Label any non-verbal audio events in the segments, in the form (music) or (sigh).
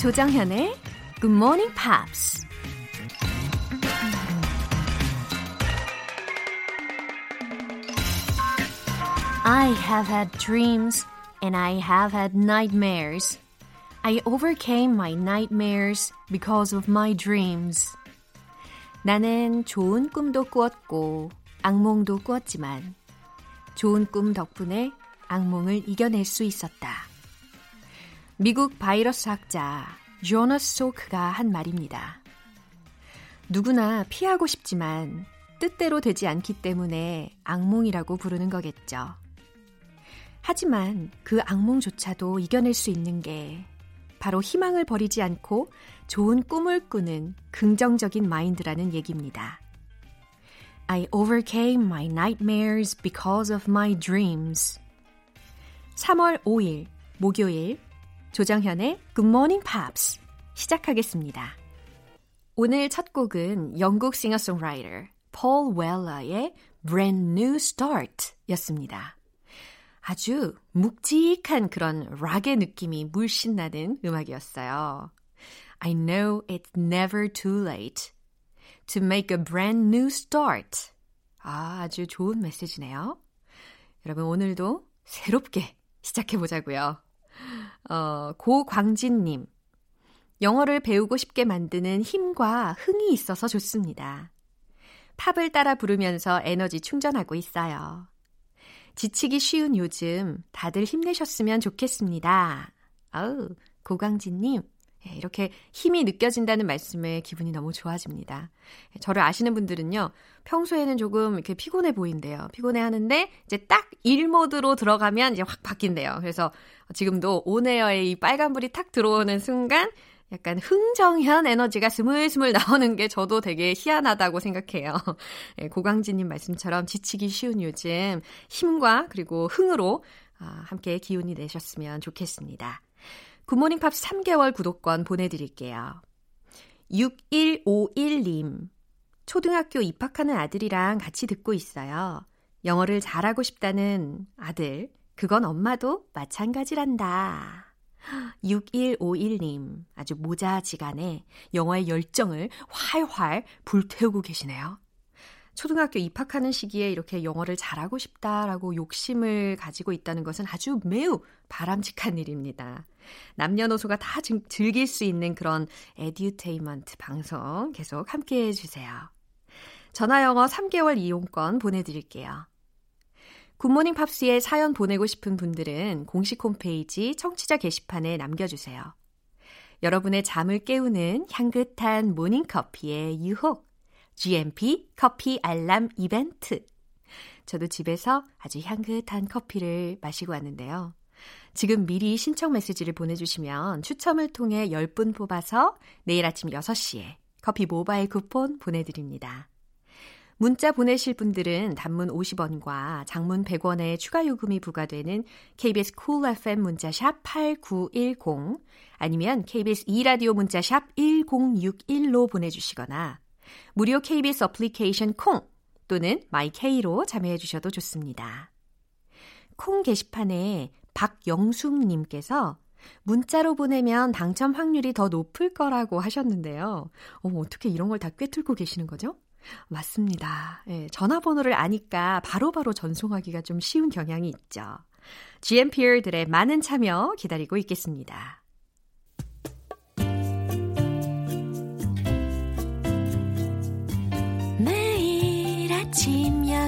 조정현의 Good Morning Pops. I have had dreams and I have had nightmares. I overcame my nightmares because of my dreams. 나는 좋은 꿈도 꾸었고 악몽도 꾸었지만 좋은 꿈 덕분에 악몽을 이겨낼 수 있었다. 미국 바이러스 학자 조너스 소크가 한 말입니다. 누구나 피하고 싶지만 뜻대로 되지 않기 때문에 악몽이라고 부르는 거겠죠. 하지만 그 악몽조차도 이겨낼 수 있는 게 바로 희망을 버리지 않고 좋은 꿈을 꾸는 긍정적인 마인드라는 얘기입니다. I overcame my nightmares because of my dreams. 3월 5일 목요일 조정현의 Good Morning Pops 시작하겠습니다. 오늘 첫 곡은 영국 싱어송라이터 폴 웰러의 Brand New Start 였습니다. 아주 묵직한 그런 락의 느낌이 물씬 나는 음악이었어요. I know it's never too late to make a brand new start. 아, 아주 좋은 메시지네요. 여러분, 오늘도 새롭게 시작해보자고요. 어, 고광진님. 영어를 배우고 싶게 만드는 힘과 흥이 있어서 좋습니다. 팝을 따라 부르면서 에너지 충전하고 있어요. 지치기 쉬운 요즘 다들 힘내셨으면 좋겠습니다. 아우, 고광진님. 예, 이렇게 힘이 느껴진다는 말씀에 기분이 너무 좋아집니다. 저를 아시는 분들은요, 평소에는 조금 이렇게 피곤해 보인대요. 피곤해 하는데, 이제 딱 일 모드로 들어가면 이제 확 바뀐대요. 그래서 지금도 온에어에 이 빨간불이 탁 들어오는 순간, 약간 흥정현 에너지가 스물스물 나오는 게 저도 되게 희한하다고 생각해요. (laughs) 예, 고강진님 말씀처럼 지치기 쉬운 요즘 힘과 그리고 흥으로 아, 함께 기운이 내셨으면 좋겠습니다. 굿모닝 팝스 3개월 구독권 보내드릴게요. 6151님. 초등학교 입학하는 아들이랑 같이 듣고 있어요. 영어를 잘하고 싶다는 아들. 그건 엄마도 마찬가지란다. 6151님. 아주 모자지간에 영어의 열정을 활활 불태우고 계시네요. 초등학교 입학하는 시기에 이렇게 영어를 잘하고 싶다라고 욕심을 가지고 있다는 것은 아주 매우 바람직한 일입니다. 남녀노소가 다 즐길 수 있는 그런 에듀테인먼트 방송 계속 함께 해주세요. 전화영어 3개월 이용권 보내드릴게요. 굿모닝 팝스에 사연 보내고 싶은 분들은 공식 홈페이지 청취자 게시판에 남겨주세요. 여러분의 잠을 깨우는 향긋한 모닝커피의 유혹. GMP 커피 알람 이벤트. 저도 집에서 아주 향긋한 커피를 마시고 왔는데요. 지금 미리 신청 메시지를 보내주시면 추첨을 통해 10분 뽑아서 내일 아침 6시에 커피 모바일 쿠폰 보내드립니다. 문자 보내실 분들은 단문 50원과 장문 100원의 추가 요금이 부과되는 KBS Cool FM 문자샵 8910 아니면 KBS 2라디오 문자샵 1061로 보내주시거나 무료 KBS 어플리케이션 콩 또는 마이케이로 참여해 주셔도 좋습니다. 콩 게시판에 박영숙님께서 문자로 보내면 당첨 확률이 더 높을 거라고 하셨는데요. 어머, 어떻게 이런 걸 다 꿰뚫고 계시는 거죠? 맞습니다. 예, 전화번호를 아니까 바로바로 바로 전송하기가 좀 쉬운 경향이 있죠. GMPer들의 많은 참여 기다리고 있겠습니다.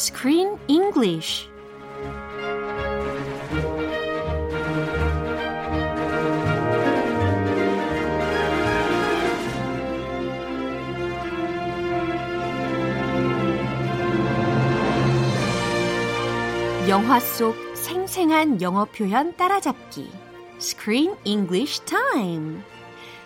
Screen English. 영화 속 생생한 영어 표현 따라잡기. Screen English Time.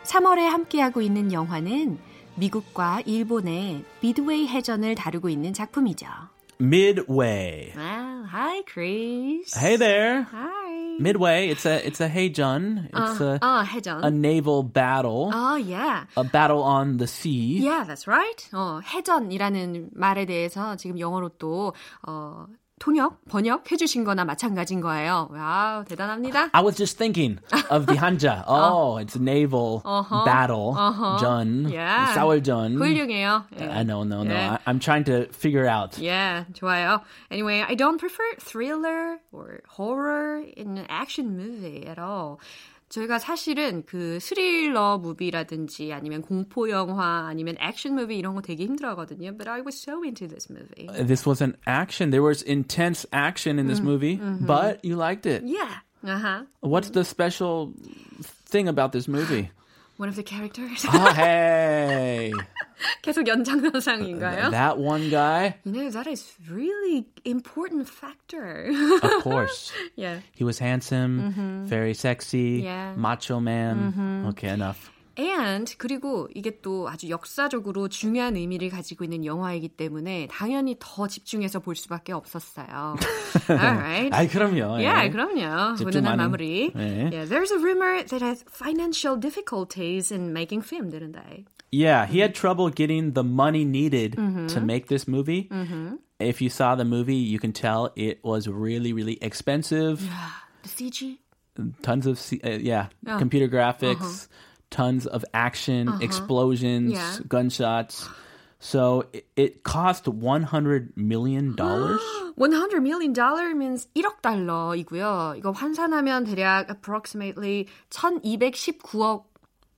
3월에 함께하고 있는 영화는 미국과 일본의 미드웨이 해전을 다루고 있는 작품이죠. Midway. Wow, hi Chris. Hey there. Hi. Midway. It's a it's a 해전. It's a 아, 해전. a naval battle. Oh, yeah. A battle on the sea. Yeah, that's right. 어, 해전이라는 말에 대해서 지금 영어로 또 어, 통역, 번역해 주신 거나 마찬가지인 거예요. 와우, 대단합니다. I was just thinking of the hanja. (laughs) Oh, it's a naval Uh-huh. battle. Uh-huh. Jun. Yeah. Sawarjun. 훌륭해요. 예. I know, no, no. Yeah. I, I'm trying to figure out. Yeah, 좋아요. Anyway, I don't prefer thriller or horror in an action movie at all. 저희가 사실은 그 스릴러 무비라든지 아니면 공포 영화 아니면 액션 무비 이런 거 되게 힘들어하거든요. But I was so into this movie. This was an action. There was intense action in this Mm-hmm. movie, but you liked it. Yeah. Uh-huh. What's the special thing about this movie? (gasps) One of the characters. oh, hey. (laughs) 계속 연장선상인가요? That one guy? You know, that is really important factor. Of course. yeah. He was handsome, very sexy, Mm-hmm. Yeah. Mm-hmm. macho man. Okay, enough. And 그리고 이게 또 아주 역사적으로 중요한 의미를 가지고 있는 영화이기 때문에 당연히 더 집중해서 볼 수밖에 없었어요. Alright. 아이, 그럼요. Yeah, 예. 그럼요. 훈훈한. 마무리. 네. Yeah, there's a rumor that has financial difficulties in making film, didn't they? Yeah, he had trouble getting the money needed Mm-hmm. to make this movie. If you saw the movie, you can tell it was really, really expensive. The CG? Tons of, C- uh, yeah, Yeah. computer graphics, tons of action, explosions, Yeah. gunshots. So it, it cost $100 million. (gasps) 100 million dollar means 1억 달러이고요. 이거 환산하면 대략 approximately 1219억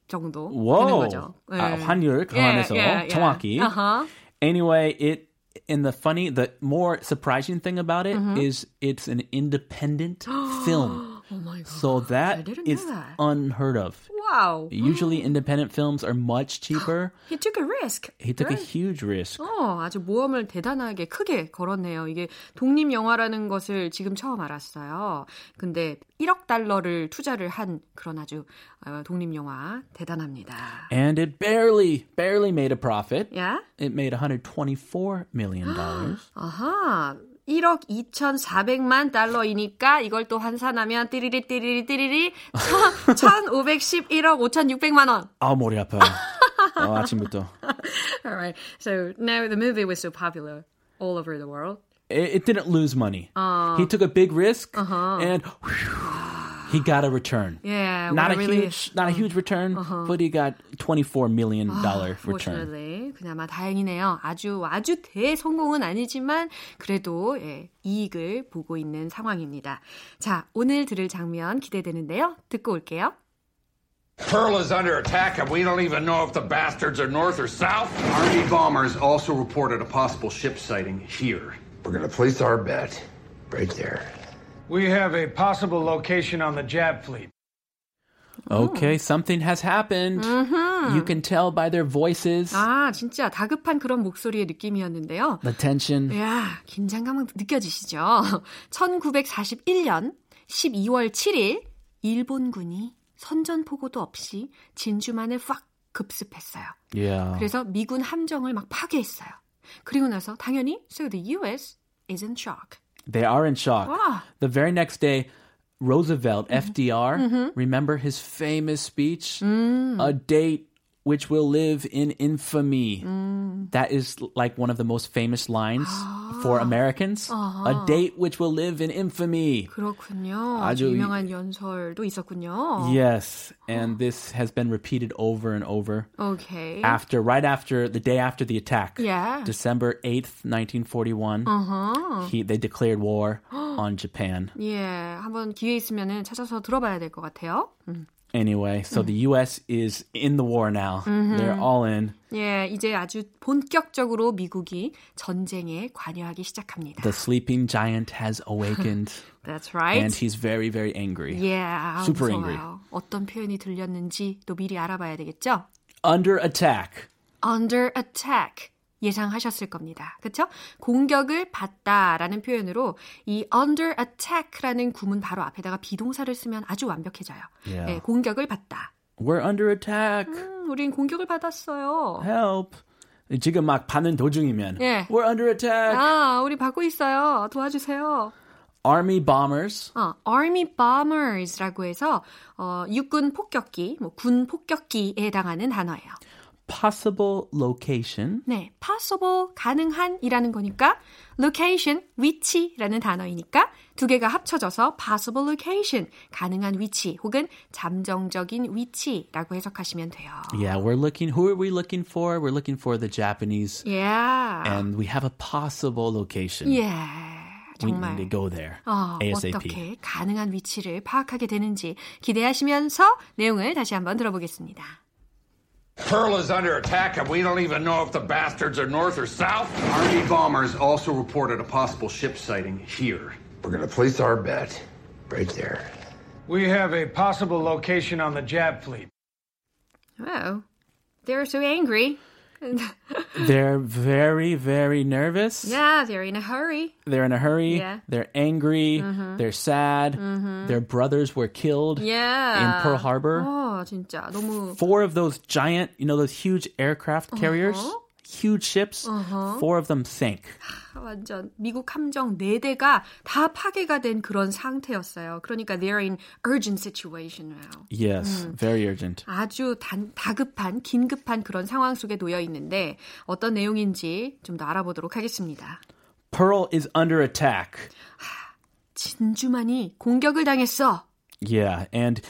정도 되는 Whoa. 거죠. 네. 아, 환율 Yeah, 감안해서 yeah, yeah. 정확히. Uh-huh. Anyway, it and the funny, the more surprising thing about it is Mm-hmm. it's an independent (gasps) film. Oh my god. So that didn't is know that. unheard of. Wow. Usually independent films are much cheaper. (gasps) He took a risk. He took a right? huge risk. 어, 아주 모험을 대단하게 크게 걸었네요. 이게 독립 영화라는 것을 지금 처음 알았어요. 근데 1억 달러를 투자를 한 그런 아주 어, 독립 영화 대단합니다. And it barely, barely made a profit. 야? It made $124 million. (gasps) 아하. 1억 2,400만 달러이니까 이걸 또 환산하면 띠리리 띠리리 띠리리 1,511억 5,600만 원. 아, 머리 아파. 어, 아침부터. All right. So now the movie was so popular all over the world. It, it didn't lose money. He took a big risk and he got a return. Yeah, not a what a really- huge, not a huge return, but he got $24 million dollar return. Fortunately, 그나마 다행이네요. 아주 아주 대성공은 아니지만 그래도 예, 이익을 보고 있는 상황입니다. 자, 오늘 들을 장면 기대되는데요. 듣고 올게요. Pearl is under attack, and we don't even know if the bastards are north or south. Army bombers also reported a possible ship sighting here. We're gonna place our bet right there. We have a possible location on the Jab fleet. Okay, something has happened. You can tell by their voices, 아, 진짜 다급한 그런 목소리의 느낌이었는데요. the tension. 이야, 긴장감은 느껴지시죠? 1941년 12월 7일 일본군이 선전포고도 없이 진주만을 확 급습했어요. Yeah. 그래서 미군 함정을 막 파괴했어요. 그리고 나서 당연히 so the US is in shock. They are in shock. 와. The very next day, Roosevelt, Mm-hmm. FDR, mm-hmm. remember his famous speech? Mm. A date which will live in infamy. Mm. That is like one of the most famous lines for (gasps) Americans. A date which will live in infamy. 그렇군요. 아주 아주 이- 유명한 연설도 있었군요. Yes, and this has been repeated over and over. 오케이. After, right after the day after the attack, Yeah. December eighth, nineteen forty-one, he they declared war (gasps) on Japan. 예, 한번 기회 있으면은 찾아서 들어봐야 될 것 같아요. 음. Anyway, so the U.S. is in the war now. They're all in. 예, 이제 아주 본격적으로 미국이 전쟁에 관여하기 시작합니다. The sleeping giant has awakened, (laughs) That's right. and he's very, very angry. yeah, super 무서워요. angry. 어떤 표현이 들렸는지 또 미리 알아봐야 되겠죠? Under attack. Under attack. 예상하셨을 겁니다. 그쵸? 공격을 받다 라는 표현으로 이 under attack라는 구문 바로 앞에다가 비동사를 쓰면 아주 완벽해져요. Yeah. 네, 공격을 받다. We're under attack. 음, 우린 공격을 받았어요. Help. 지금 막 받는 도중이면 예. We're under attack. 아, 우리 받고 있어요. 도와주세요. Army bombers. 어, Army Bombers라고 해서 어, 육군 폭격기, 뭐 군 폭격기에 해당하는 단어예요. Possible location. 네, possible 가능한이라는 거니까 location 위치라는 단어이니까 두 개가 합쳐져서 possible location 가능한 위치 혹은 잠정적인 위치라고 해석하시면 돼요. Yeah, we're looking. Who are we looking for? We're looking for the Japanese, Yeah. and we have a possible location. 예. We 정말 need to go there 어, ASAP. 어떻게 가능한 위치를 파악하게 되는지 기대하시면서 내용을 다시 한번 들어보겠습니다. Pearl is under attack, and we don't even know if the bastards are north or south. Army bombers also reported a possible ship sighting here. We're gonna place our bet right there. We have a possible location on the Jab fleet. Oh, they're so angry They're very, very nervous. Yeah, they're in a hurry. They're in a hurry. Yeah. They're angry. They're sad. Their brothers were killed Yeah. in Pearl Harbor. 어, 진짜 너무 Four of those giant, you know, those huge aircraft carriers, huge ships, four of them sank. (gasps) 완전 미국 함정 4대가 다 파괴가 된 그런 상태였어요. 그러니까 they're in urgent situation now. Yes, very urgent. 아주 단, 다급한, 긴급한 그런 상황 속에 놓여 있는데 어떤 내용인지 좀 더 알아보도록 하겠습니다. Pearl is under attack. (sighs) 진주만이 공격을 당했어. Yeah, and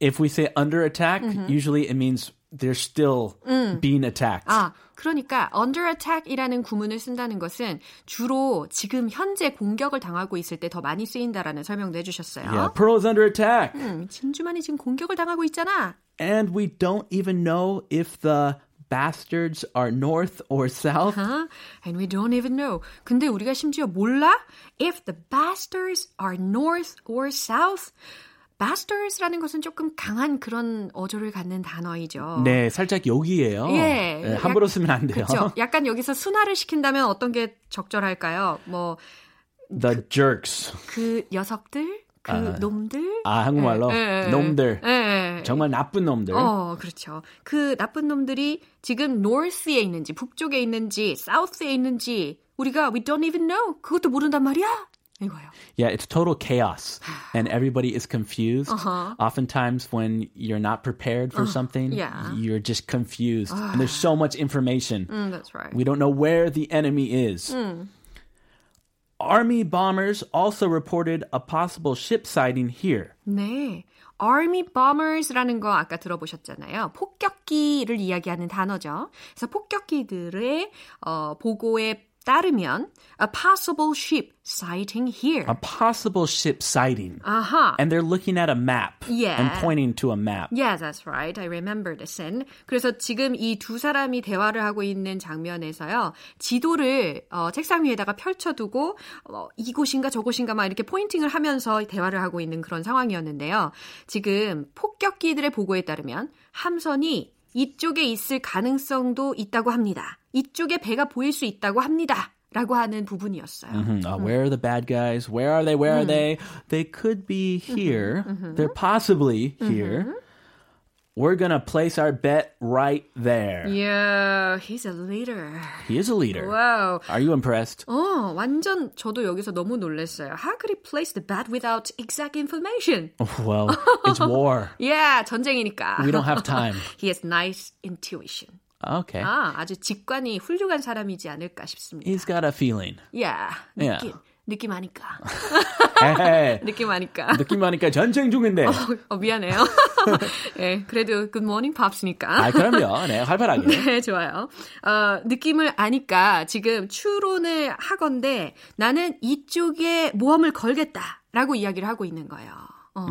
if we say under attack, usually it means they're still being attacked. 아, 그러니까 under attack이라는 구문을 쓴다는 것은 주로 지금 현재 공격을 당하고 있을 때 더 많이 쓰인다라는 설명도 해주셨어요. Yeah, Pearl is under attack. 음, 진주만이 지금 공격을 당하고 있잖아. And we don't even know if the bastards are north or south. 어? And we don't even know. 근데 우리가 심지어 몰라? If the bastards are north or south. Bastards라는 것은 조금 강한 그런 어조를 갖는 단어이죠. 네, 살짝 욕이에요. 예. 네, 함부로 쓰면 안 돼요. 그렇죠. (laughs) 약간 여기서 순화를 시킨다면 어떤 게 적절할까요? 뭐그 The jerks. 녀석들, 그 놈들. 아, 한국말로 예, 예, 놈들. 예, 예. 정말 나쁜 놈들. 어, 그렇죠. 그 나쁜 놈들이 지금 north에 있는지, 북쪽에 있는지, south에 있는지 우리가 we don't even know. 그것도 모른단 말이야. 이거요. Yeah, it's total chaos and everybody is confused. Uh-huh. Oftentimes when you're not prepared for something, yeah. you're just confused. and there's so much information. Mm, that's right. We don't know where the enemy is. Army bombers also reported a possible ship sighting here. 네. Army bombers라는 거 아까 들어보셨잖아요. 폭격기를 이야기하는 단어죠. 그래서 폭격기들의 어, 보고에 따르면 a possible ship sighting here. A possible ship sighting. 아하. And they're looking at a map Yeah. and pointing to a map. Yeah, that's right. I remember the scene. 그래서 지금 이 두 사람이 대화를 하고 있는 장면에서요. 지도를 어, 책상 위에다가 펼쳐두고 어, 이곳인가 저곳인가 막 이렇게 포인팅을 하면서 대화를 하고 있는 그런 상황이었는데요. 지금 폭격기들의 보고에 따르면 함선이 이쪽에 있을 가능성도 있다고 합니다. 이쪽에 배가 보일 수 있다고 합니다. 라고 하는 부분이었어요. Mhm. Uh, where are the bad guys? Where are they? Where are they? They could be here. They're possibly here. We're going to place our bet right there. Yeah, he's a leader. He is a leader. Wow. Are you impressed? 어, 완전 저도 여기서 너무 놀랐어요. How could he place the bet without exact information? (laughs) Well, it's war. (laughs) Yeah, 전쟁이니까. We don't have time. (laughs) He has nice intuition. Okay. 아, 아주 직관이 훌륭한 사람이지 않을까 싶습니다. He's got a feeling. Yeah, Yeah. 느낌. (laughs) 느낌 아니까. 느낌 아니까. 느낌 하니까 전쟁 중인데. 어, 미안해요. (laughs) 예, 그래도 morning 팝스니까. 아, 그럼요. 네, 활발하게. (laughs) 네, 좋아요. 어, 느낌을 아니까 지금 추론을 하건데 나는 이쪽에 모험을 걸겠다 라고 이야기를 하고 있는 거예요. 어.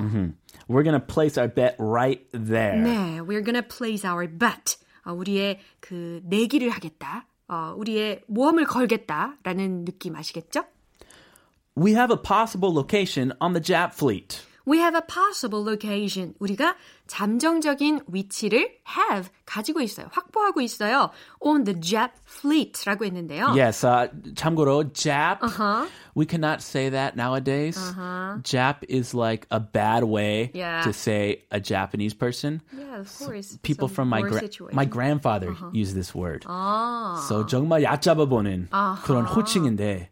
We're going to place our bet right there. 네, we're gonna place our bet. 어, 우리의 그 내기를 하겠다. 어, 우리의 모험을 걸겠다라는 느낌 아시겠죠? We have a possible location on the Jap fleet. We have a possible location. 우리가 잠정적인 위치를 have 가지고 있어요. 확보하고 있어요. On the Jap fleet라고 했는데요. Yes, uh, 참고로 Jap. We cannot say that nowadays. Jap is like a bad way Yeah. to say a Japanese person. Yeah, of course. People Some from my gra- situation. my grandfather used this word. So 정말 얕잡아 보는 그런 호칭인데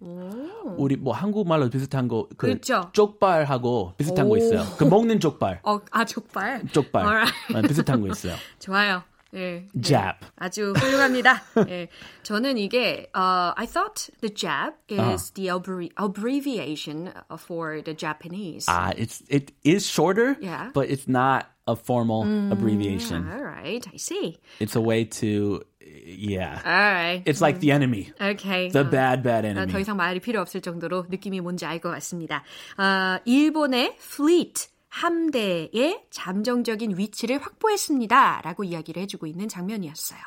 우리 뭐 한국말로 비슷한 거그 그렇죠. 쪽발하고 비슷한 거 오. 있어요. 그 먹는 족발. 어, 아 족발. 쪽발. Alright. 어, 비슷한 거 있어요. (laughs) 좋아요. 예. 네. Jap. 아주 훌륭합니다. (laughs) 예. 저는 이게 uh, I thought the jab is the abbrevi- abbreviation for the Japanese. Ah, it's it is shorter, Yeah. but it's not a formal abbreviation. All right, I see. It's a way to yeah. All right. It's like the enemy. Okay. The bad bad 아, enemy. 더 이상 말이 필요 없을 정도로 느낌이 뭔지 알 것 같습니다. 아, 일본의 fleet 함대의 잠정적인 위치를 확보했습니다. 라고 이야기를 해주고 있는 장면이었어요.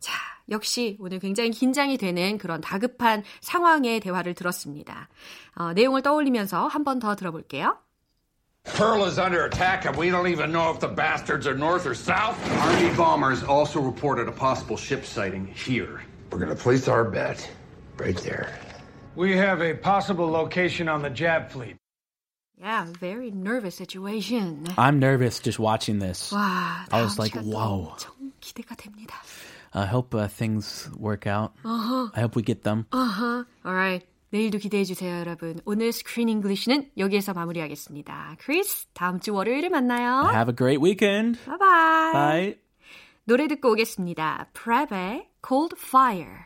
자, 역시 오늘 굉장히 긴장이 되는 그런 다급한 상황의 대화를 들었습니다. 어, 내용을 떠올리면서 한 번 더 들어볼게요. Pearl is under attack, and we don't even know if the bastards are north or south. Army bombers also reported a possible ship sighting here. We're gonna place our bet right there. We have a possible location on the Jab fleet. Yeah, very nervous situation. I'm nervous just watching this. 와, I was 다음 like, 시간도 wow. 엄청 기대가 됩니다. I hope uh, things work out. I hope we get them. Uh-huh. Alright. 내일도 기대해 주세요, 여러분. 오늘 스크린 잉글리시는 여기에서 마무리하겠습니다. 크리스, 다음 주 월요일에 만나요. Have a great weekend. 바이바이. Bye. 노래 듣고 오겠습니다. Prep의 Cold Fire.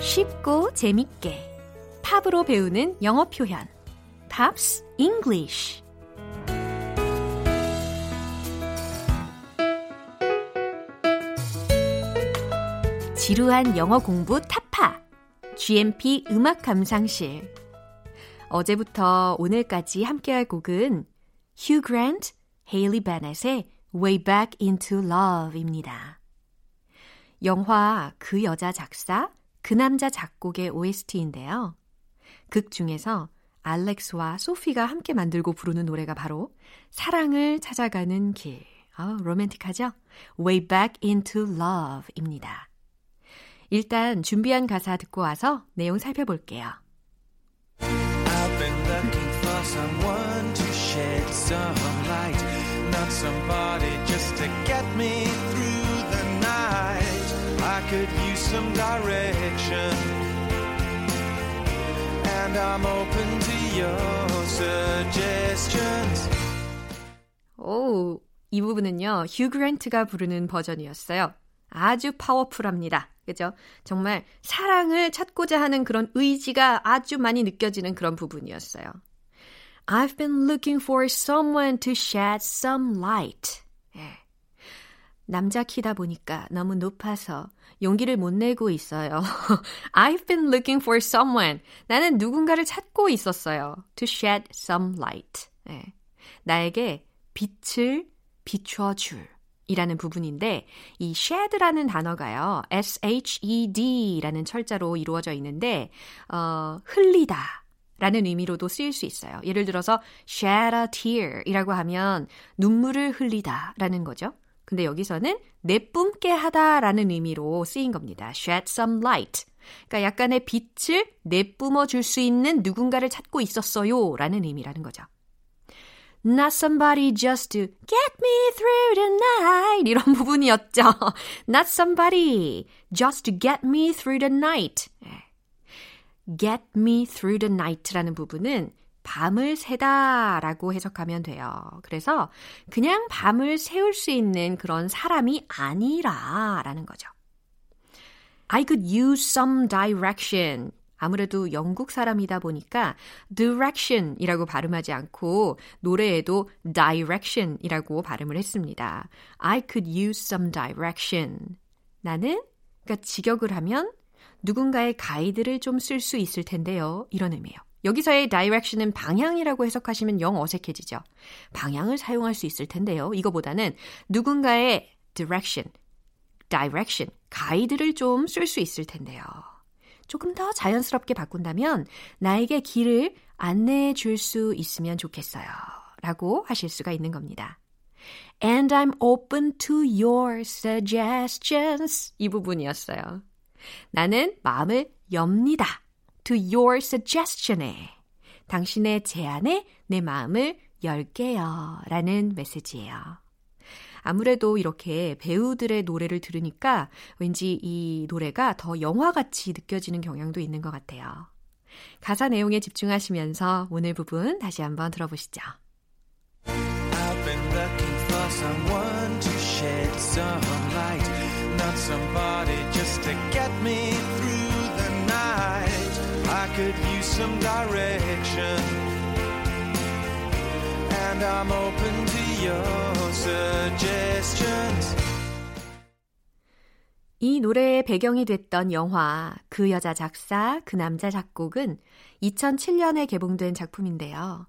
쉽고 재밌게. 팝으로 배우는 영어 표현. Pops English 지루한 영어 공부 타파. GMP 음악 감상실. 어제부터 오늘까지 함께할 곡은 휴 그랜트, 헤일리 베넷의 Way Back Into Love입니다. 영화 그 여자 작사, 그 남자 작곡의 OST인데요. 극 중에서 알렉스와 소피가 함께 만들고 부르는 노래가 바로 사랑을 찾아가는 길. 아, 로맨틱하죠? Way Back into Love입니다. 일단 준비한 가사 듣고 와서 내용 살펴볼게요. I've been looking for someone to shed some light, not somebody just to get me through could use some direction, and I'm open to your suggestions. 오, 이 부분은요, 휴 그랜트가 부르는 버전이었어요. 아주 파워풀합니다. 그죠? 정말 사랑을 찾고자 하는 그런 의지가 아주 많이 느껴지는 그런 부분이었어요. I've been looking for someone to shed some light. 예. 남자 키다 보니까 너무 높아서 용기를 못 내고 있어요. (laughs) I've been looking for someone. 나는 누군가를 찾고 있었어요. To shed some light. 예. 나에게 빛을 비춰줄. 이라는 부분인데 이 shed라는 단어가요. S-H-E-D라는 철자로 이루어져 있는데 어, 흘리다 라는 의미로도 쓰일 수 있어요. 예를 들어서 shed a tear 이라고 하면 눈물을 흘리다 라는 거죠. 근데 여기서는 내뿜게 하다 라는 의미로 쓰인 겁니다. shed some light. 그러니까 약간의 빛을 내뿜어 줄 수 있는 누군가를 찾고 있었어요 라는 의미라는 거죠. Not somebody just to get me through the night. 이런 부분이었죠. Not somebody just to get me through the night. get me through the night라는 부분은 밤을 새다 라고 해석하면 돼요. 그래서 그냥 밤을 새울 수 있는 그런 사람이 아니라 라는 거죠. I could use some direction. 아무래도 영국 사람이다 보니까 direction이라고 발음하지 않고 노래에도 direction이라고 발음을 했습니다. I could use some direction. 나는 그러니까 직역을 하면 누군가의 가이드를 좀 쓸 수 있을 텐데요. 이런 의미예요. 여기서의 direction은 방향이라고 해석하시면 영 어색해지죠. 방향을 사용할 수 있을 텐데요. 이거보다는 누군가의 direction, direction, 가이드를 좀 쓸 수 있을 텐데요. 조금 더 자연스럽게 바꾼다면 나에게 길을 안내해 줄 수 있으면 좋겠어요. 라고 하실 수가 있는 겁니다. And I'm open to your suggestions. 이 부분이었어요. 나는 마음을 엽니다. To your suggestion에. 당신의 제안에 내 마음을 열게요. 라는 메시지예요. 아무래도 이렇게 배우들의 노래를 들으니까 왠지 이 노래가 더 영화같이 느껴지는 경향도 있는 것 같아요. 가사 내용에 집중하시면서 오늘 부분 다시 한번 들어보시죠. I've been looking for someone to shed some light. Not somebody just to get me through could use some direction. And I'm open to your suggestions. 이 노래의 배경이 됐던 영화 그 여자 작사, 그 남자 작곡은 2007년에 개봉된 작품인데요.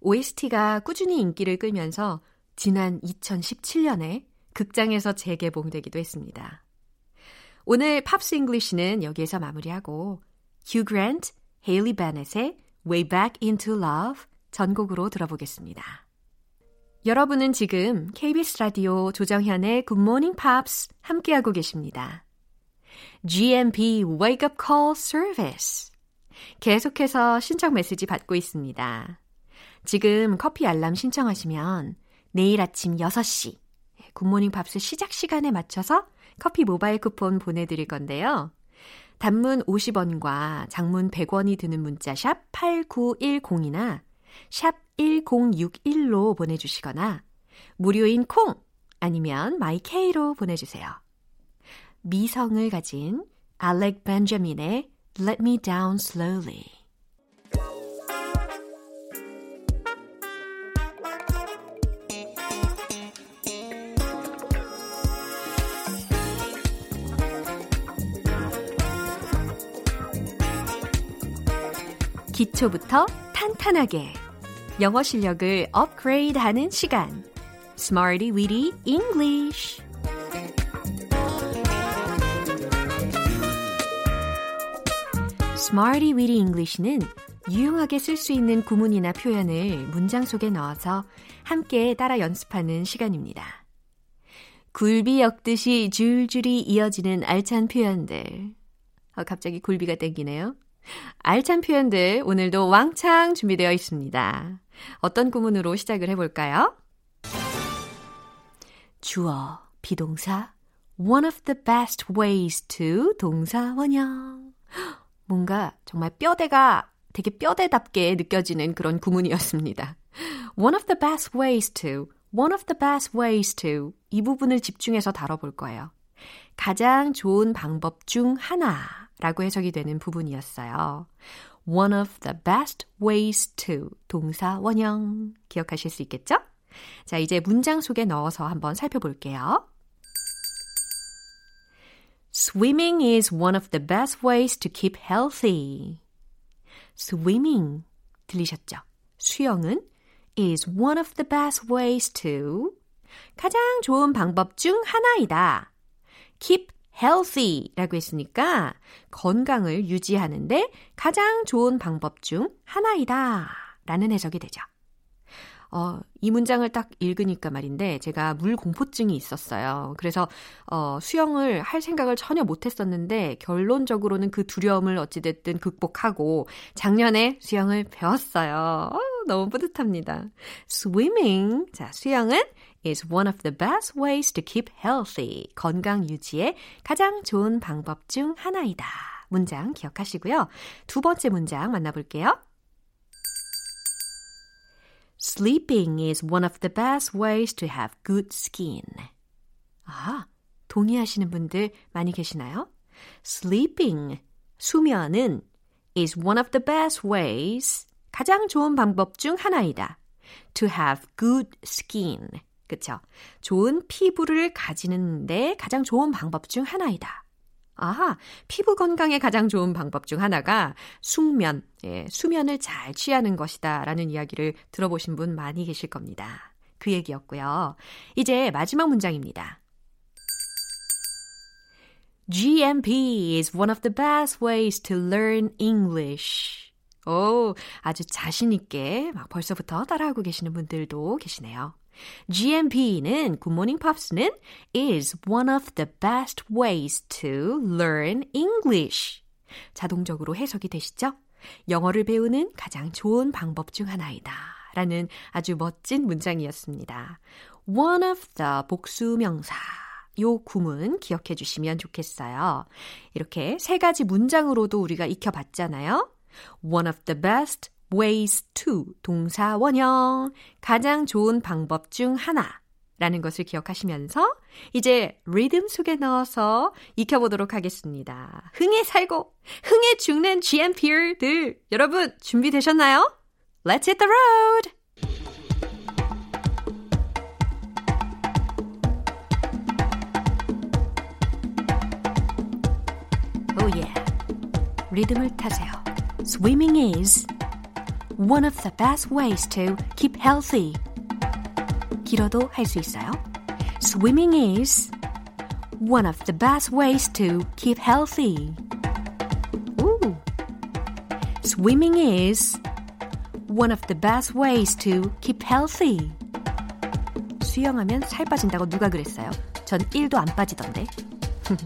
OST가 꾸준히 인기를 끌면서 지난 2017년에 극장에서 재개봉되기도 했습니다. 오늘 Pops English는 여기에서 마무리하고 휴 그랜트, 헤일리 베넷의 Way Back Into Love 전곡으로 들어보겠습니다. 여러분은 지금 KBS 라디오 조정현의 Good Morning Pops 함께하고 계십니다. GMP Wake Up Call Service 계속해서 신청 메시지 받고 있습니다. 지금 커피 알람 신청하시면 내일 아침 6시 굿모닝 팝스 시작 시간에 맞춰서 커피 모바일 쿠폰 보내드릴 건데요. 단문 50원과 장문 100원이 드는 문자 샵 8910이나 샵 1061로 보내주시거나 무료인 콩 아니면 마이케이로 보내주세요. 미성을 가진 알렉 벤자민의 Let Me Down Slowly 기초부터 탄탄하게 영어 실력을 업그레이드 하는 시간 Smarty Weedy English Smarty Weedy English는 유용하게 쓸 수 있는 구문이나 표현을 문장 속에 넣어서 함께 따라 연습하는 시간입니다. 굴비 엮듯이 줄줄이 이어지는 알찬 표현들. 어, 갑자기 굴비가 땡기네요. 알찬 표현들 오늘도 왕창 준비되어 있습니다. 어떤 구문으로 시작을 해볼까요? 주어, 비동사, one of the best ways to 동사 원형. 뭔가 정말 뼈대가 되게 뼈대답게 느껴지는 그런 구문이었습니다. One of the best ways to, one of the best ways to 이 부분을 집중해서 다뤄볼 거예요. 가장 좋은 방법 중 하나 라고 해석이 되는 부분이었어요. One of the best ways to 동사 원형 기억하실 수 있겠죠? 자, 이제 문장 속에 넣어서 한번 살펴볼게요. Swimming is one of the best ways to keep healthy. Swimming 들리셨죠? 수영은 is one of the best ways to 가장 좋은 방법 중 하나이다. keep healthy 라고 했으니까 건강을 유지하는데 가장 좋은 방법 중 하나이다 라는 해석이 되죠. 어, 이 문장을 딱 읽으니까 말인데 제가 물 공포증이 있었어요. 그래서 어, 수영을 할 생각을 전혀 못 했었는데 결론적으로는 그 두려움을 어찌 됐든 극복하고 작년에 수영을 배웠어요. 어, 너무 뿌듯합니다. Swimming. 자, 수영은 is one of the best ways to keep healthy. 건강 유지의 가장 좋은 방법 중 하나이다. 문장 기억하시고요. 두 번째 문장 만나볼게요. Sleeping is one of the best ways to have good skin. 아, 동의하시는 분들 많이 계시나요? Sleeping, 수면은 is one of the best ways. 가장 좋은 방법 중 하나이다. To have good skin. 그쵸? 좋은 피부를 가지는데 가장 좋은 방법 중 하나이다. 아하, 피부 건강에 가장 좋은 방법 중 하나가 숙면, 예, 수면을 잘 취하는 것이다 라는 이야기를 들어보신 분 많이 계실 겁니다. 그 얘기였고요. 이제 마지막 문장입니다. GMP is one of the best ways to learn English. 오, 아주 자신있게 막 벌써부터 따라하고 계시는 분들도 계시네요. GMP는 굿모닝 팝스는 is one of the best ways to learn English. 자동적으로 해석이 되시죠? 영어를 배우는 가장 좋은 방법 중 하나이다. 라는 아주 멋진 문장이었습니다. one of the 복수명사. 요 구문 기억해 주시면 좋겠어요. 이렇게 세 가지 문장으로도 우리가 익혀봤잖아요. one of the best ways to 동사 원형 가장 좋은 방법 중 하나 라는 것을 기억하시면서 이제 리듬 속에 넣어서 익혀보도록 하겠습니다. 흥에 살고 흥에 죽는 GMP들 여러분 준비되셨나요? Let's hit the road! Oh yeah. 리듬을 타세요. Swimming is one of the best ways to keep healthy. 길어도 할 수 있어요. Swimming is one of the best ways to keep healthy. Ooh. Swimming is one of the best ways to keep healthy. 수영하면 살 빠진다고 누가 그랬어요? 전 1도 안 빠지던데. (laughs)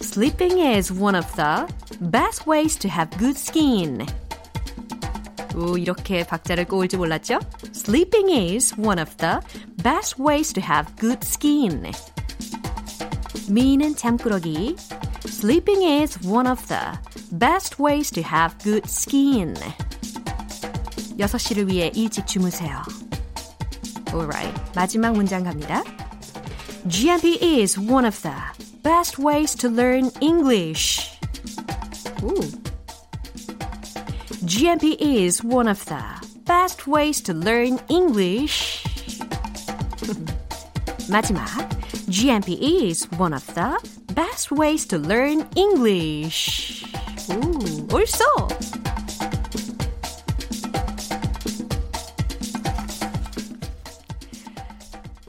Sleeping is one of the best ways to have good skin. 오, 이렇게 박자를 꼬을지 몰랐죠? Sleeping is one of the best ways to have good skin. 미는 잠꾸러기. Sleeping is one of the best ways to have good skin. 6시를 위해 일찍 주무세요. Alright. 마지막 문장 갑니다. GMP is one of the best ways to learn English. Ooh. GMP is one of the best ways to learn English. 마지막. GMP is one of the best ways to learn English. 오, 옳소!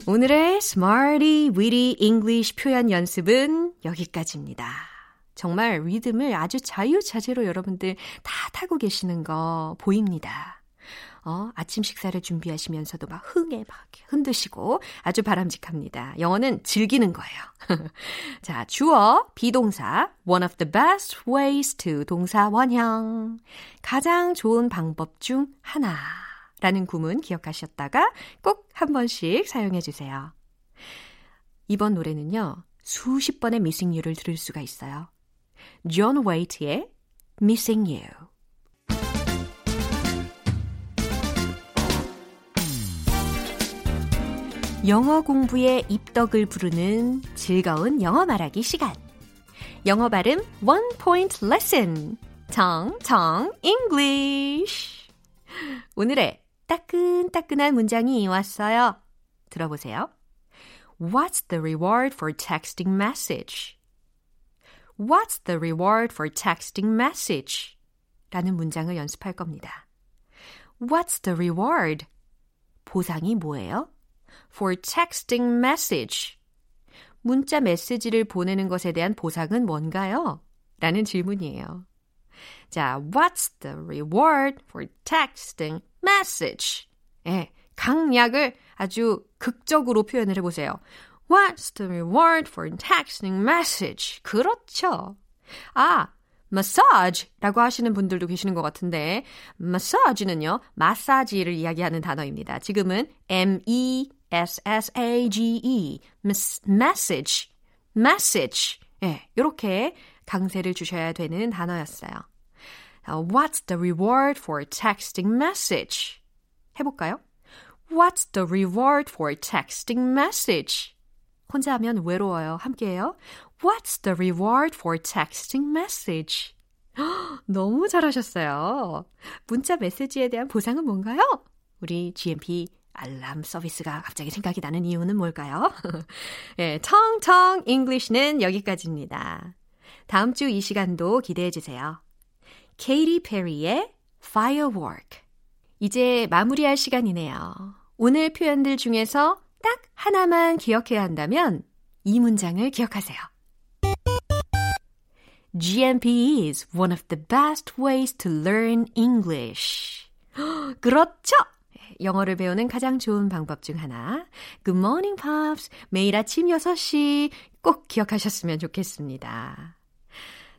오늘의 Smarty Weedy English 표현 연습은 여기까지입니다. 정말 리듬을 아주 자유자재로 여러분들 다 타고 계시는 거 보입니다. 어, 아침 식사를 준비하시면서도 막 흥에 막 흔드시고 아주 바람직합니다. 영어는 즐기는 거예요. (laughs) 자, 주어, be동사, one of the best ways to 동사 원형. 가장 좋은 방법 중 하나. 라는 구문 기억하셨다가 꼭 한 번씩 사용해 주세요. 이번 노래는요, 수십 번의 You를 들을 수가 있어요. 존 웨이트의 Missing You. 영어 공부에 입덕을 부르는 즐거운 영어 말하기 시간. 영어 발음 One Point Lesson. 정정 English. 오늘의 따끈따끈한 문장이 왔어요. 들어보세요. What's the reward for texting message? What's the reward for texting message? 라는 문장을 연습할 겁니다. What's the reward? 보상이 뭐예요? For texting message. 문자 메시지를 보내는 것에 대한 보상은 뭔가요? 라는 질문이에요. 자, what's the reward for texting message? 예, 강약을 아주 극적으로 표현을 해보세요. What's the reward for texting message? 그렇죠. 아, massage라고 하시는 분들도 계시는 것 같은데, massage는요, 마사지를 이야기하는 단어입니다. 지금은 M-E-S-S-A-G-E, message, message. 예, 이렇게 강세를 주셔야 되는 단어였어요. What's the reward for texting message? 해볼까요? What's the reward for texting message? 혼자 하면 외로워요. 함께해요. What's the reward for texting message? (gasps) 너무 잘하셨어요. 문자 메시지에 대한 보상은 뭔가요? 우리 GMP 알람 서비스가 갑자기 생각이 나는 이유는 뭘까요? (laughs) 예, 텅텅 English는 여기까지입니다. 다음 주 이 시간도 기대해 주세요. 케이티 페리의 Firework. 이제 마무리할 시간이네요. 오늘 표현들 중에서 딱 하나만 기억해야 한다면 이 문장을 기억하세요. GMP is one of the best ways to learn English. (gasps) 그렇죠! 영어를 배우는 가장 좋은 방법 중 하나. Good morning, Pops. 매일 아침 6시 꼭 기억하셨으면 좋겠습니다.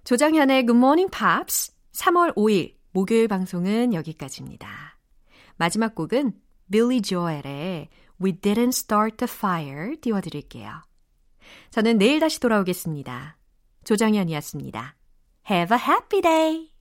조정현의 Good morning, Pops. 3월 5일 목요일 방송은 여기까지입니다. 마지막 곡은 빌리 조엘의 We Didn't Start the Fire 띄워드릴게요. 저는 내일 다시 돌아오겠습니다. 조정현이었습니다. Have a happy day!